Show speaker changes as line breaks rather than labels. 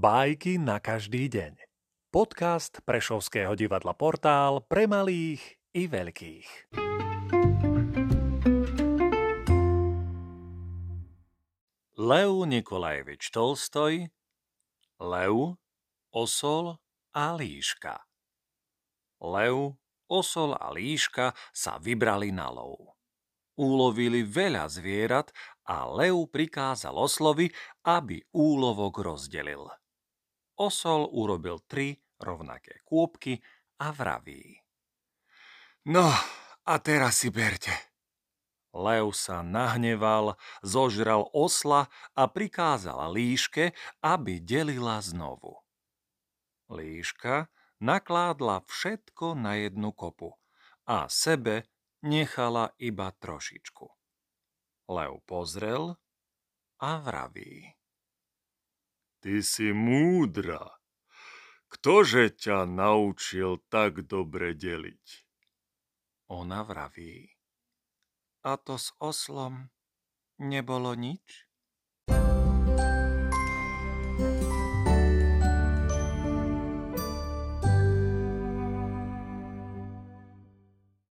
Bajky na každý deň. Podcast Prešovského divadla Portál pre malých i veľkých. Lev Nikolajevič Tolstoj Lev, osol a líška Lev, osol a líška sa vybrali na lov. Úlovili veľa zvierat a lev prikázal oslovi, aby úlovok rozdelil. Osol urobil tri rovnaké kôpky a vraví.
No, a teraz si berte.
Lev sa nahneval, zožral osla a prikázal líške, aby delila znovu. Líška nakládla všetko na jednu kopu a sebe nechala iba trošičku. Lev pozrel a vraví.
Ty si múdra. Ktože ťa naučil tak dobre deliť?
Ona vraví. A to s oslom nebolo nič?